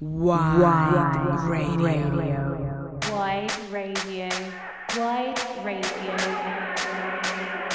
Wide Radio. Wide Radio. Wide Radio.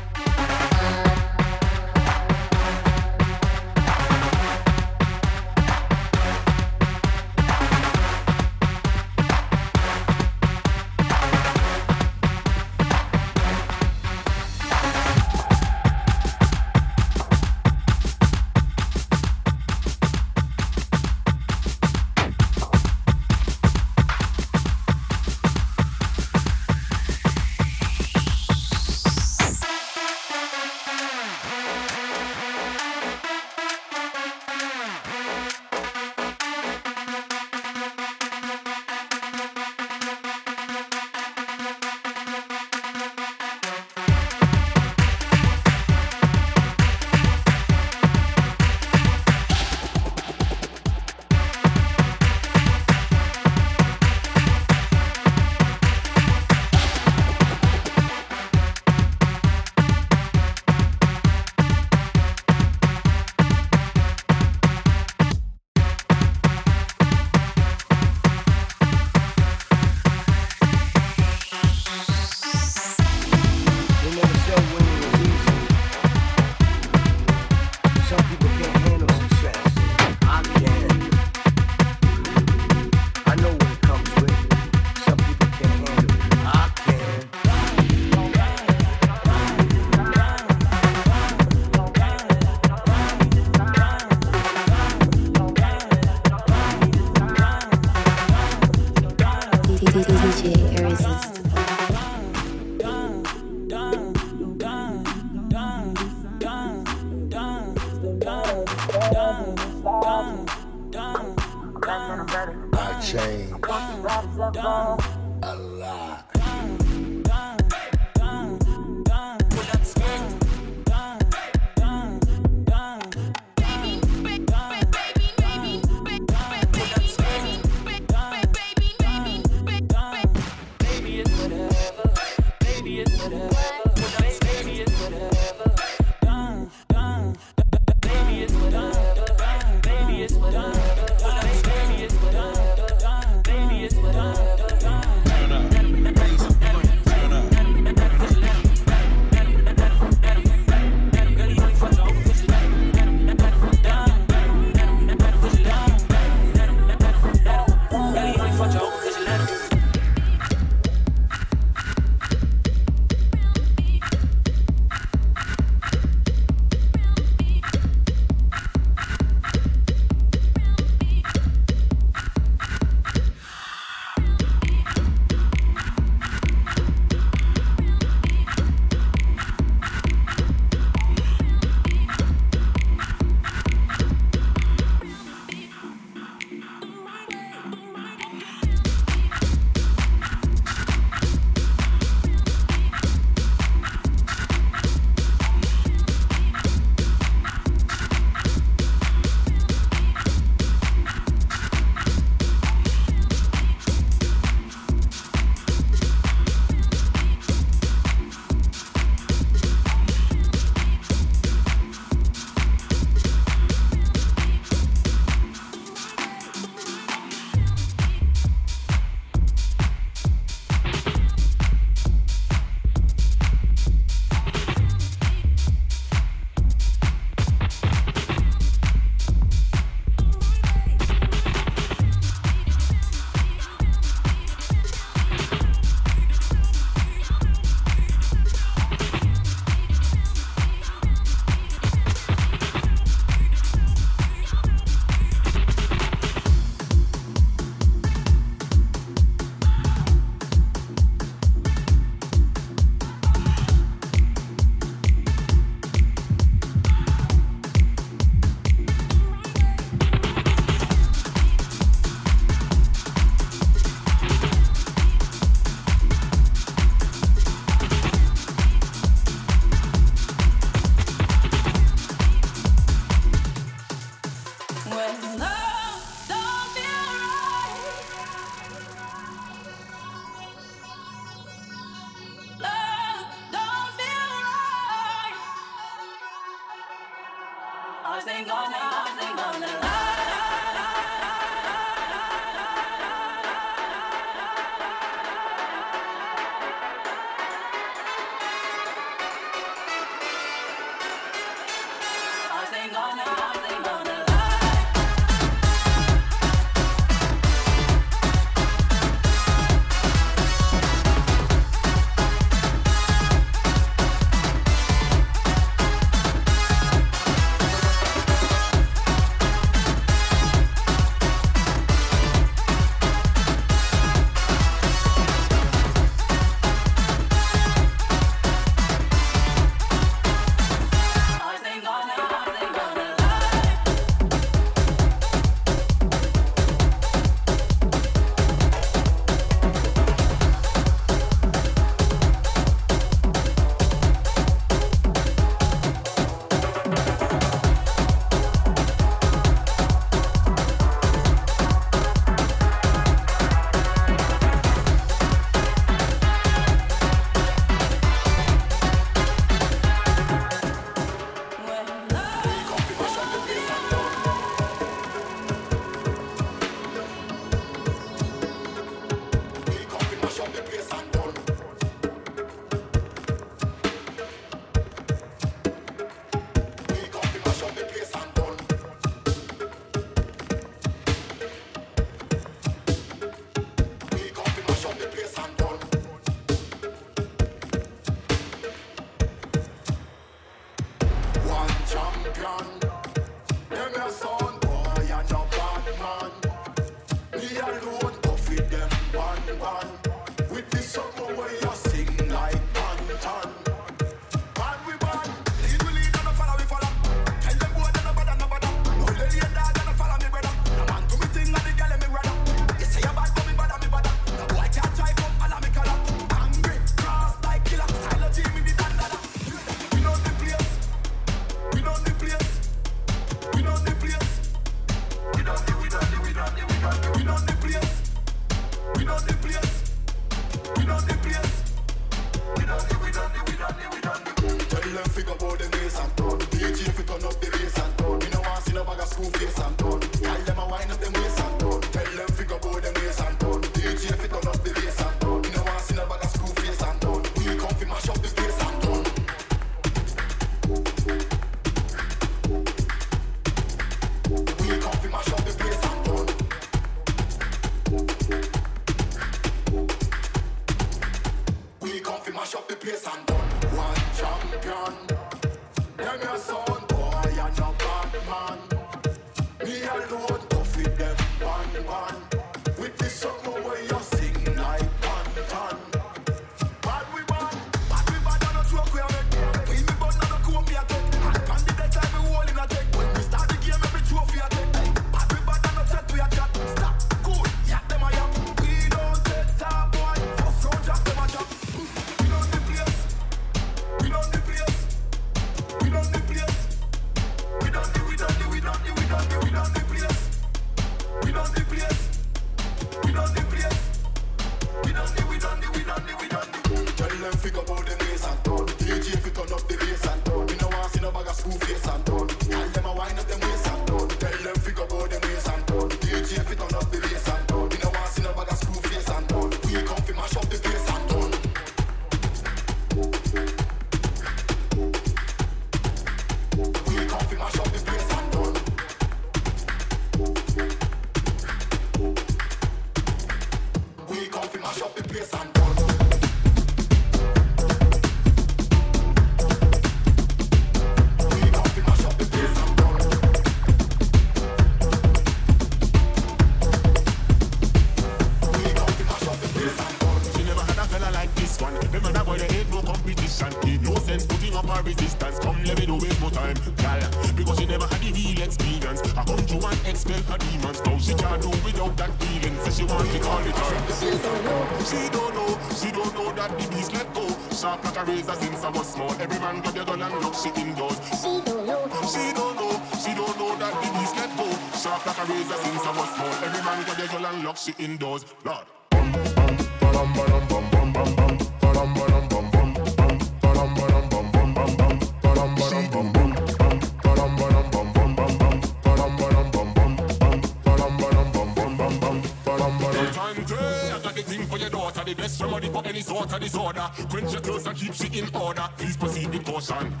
Please proceed with caution.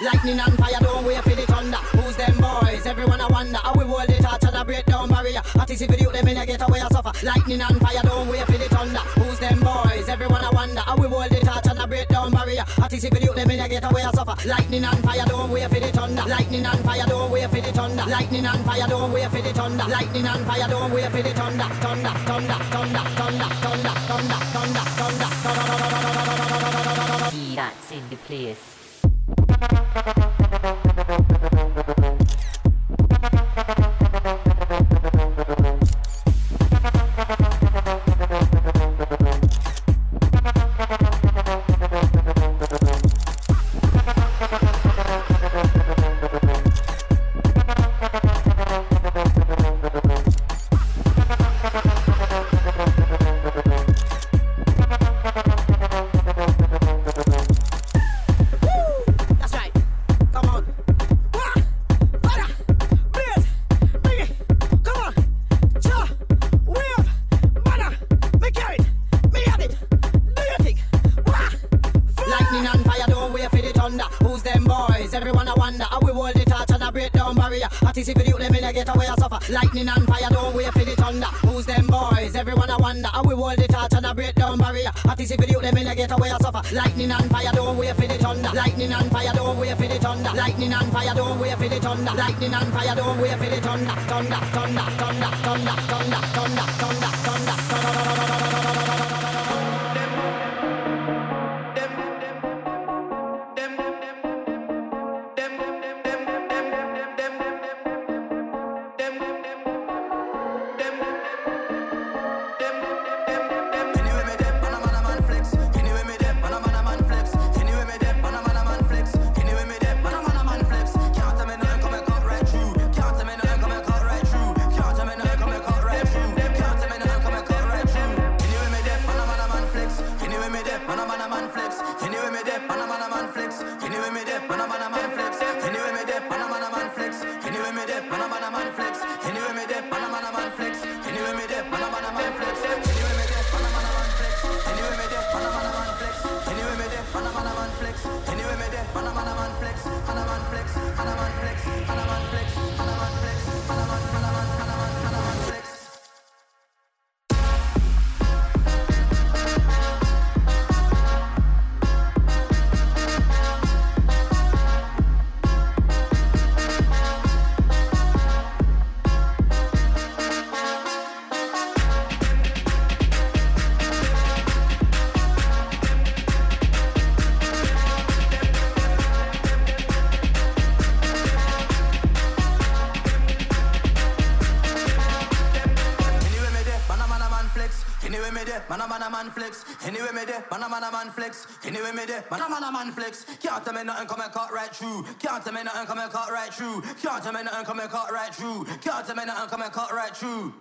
Lightning and fire don't wait for the thunder. Who's them boys? Everyone I wonder how we hold it touch and I break down barrier. I see video them in a get away I suffer. Lightning and fire don't wait for the thunder. Who's them boys? Everyone I wonder how we hold it touch and I break down barrier. I see video them in a get away I suffer. Lightning and fire don't wait for the thunder. Lightning and fire don't wait for the thunder. Lightning and fire don't wait for the thunder. Lightning and fire don't wait for the thunder. Thunder, thunder, thunder, thunder, thunder, thunder, thunder, thunder, thunder. That's in the place. lightning and fire, don't and flex. Can't tell me nothing, come and cut right through. Can't tell me nothing, come and cut right through. Can't tell me nothing, come and cut right through. Can't tell me nothing, come and cut right through.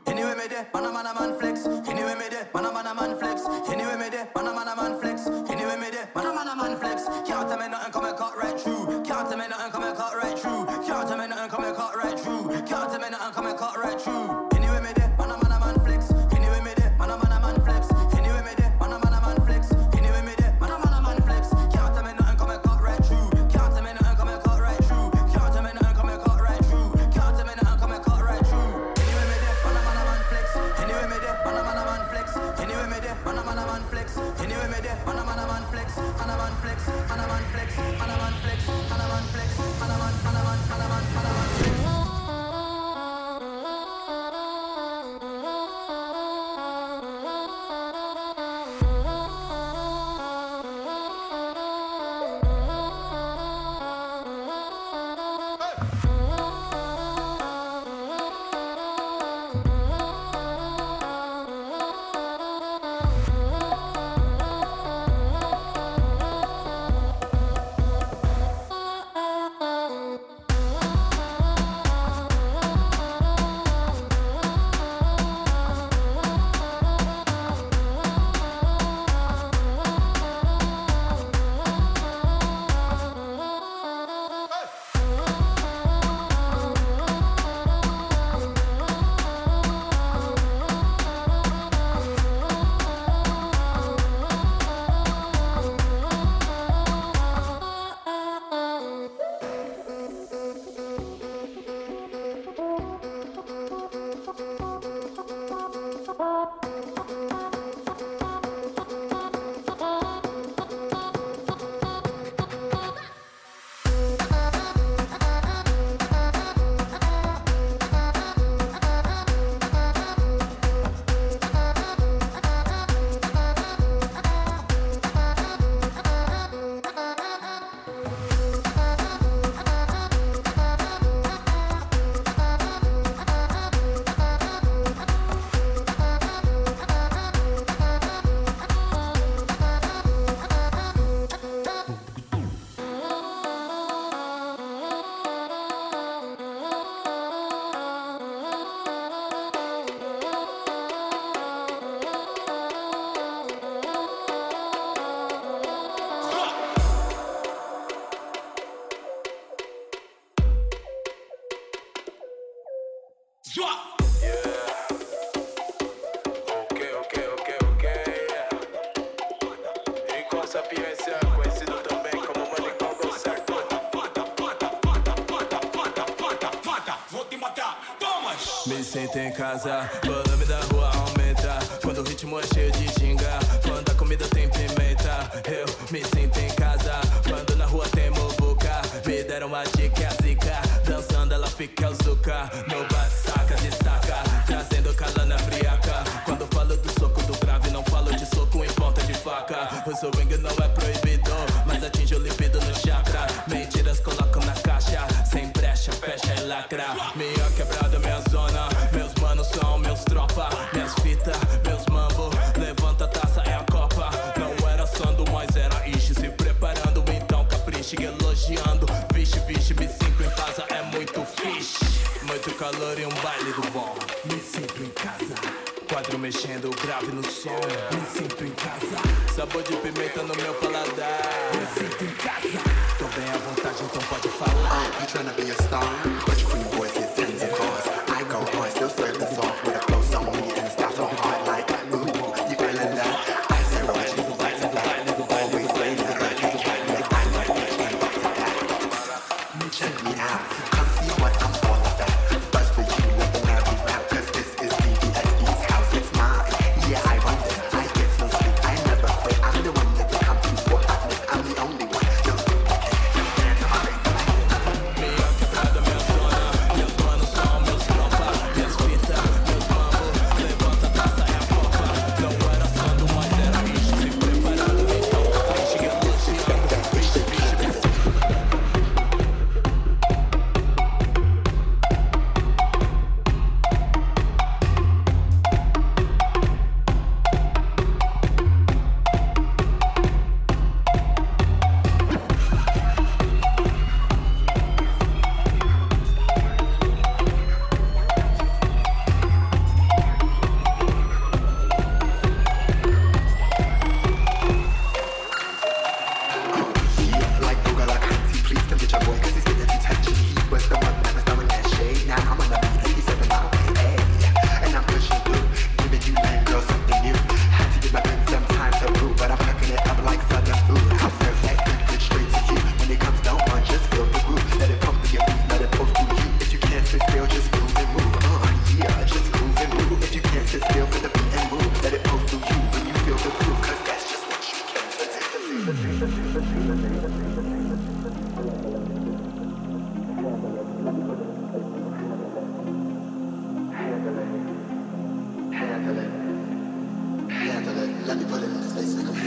yeah. calor e um baile do bom. Me sinto em casa. Quadro mexendo, grave no som. Me sinto em casa. Sabor de pimenta no meu paladar. Me sinto em casa. Tô bem à vontade, então pode falar. I'm trying to be a star, but you boys Let me put it in his face like a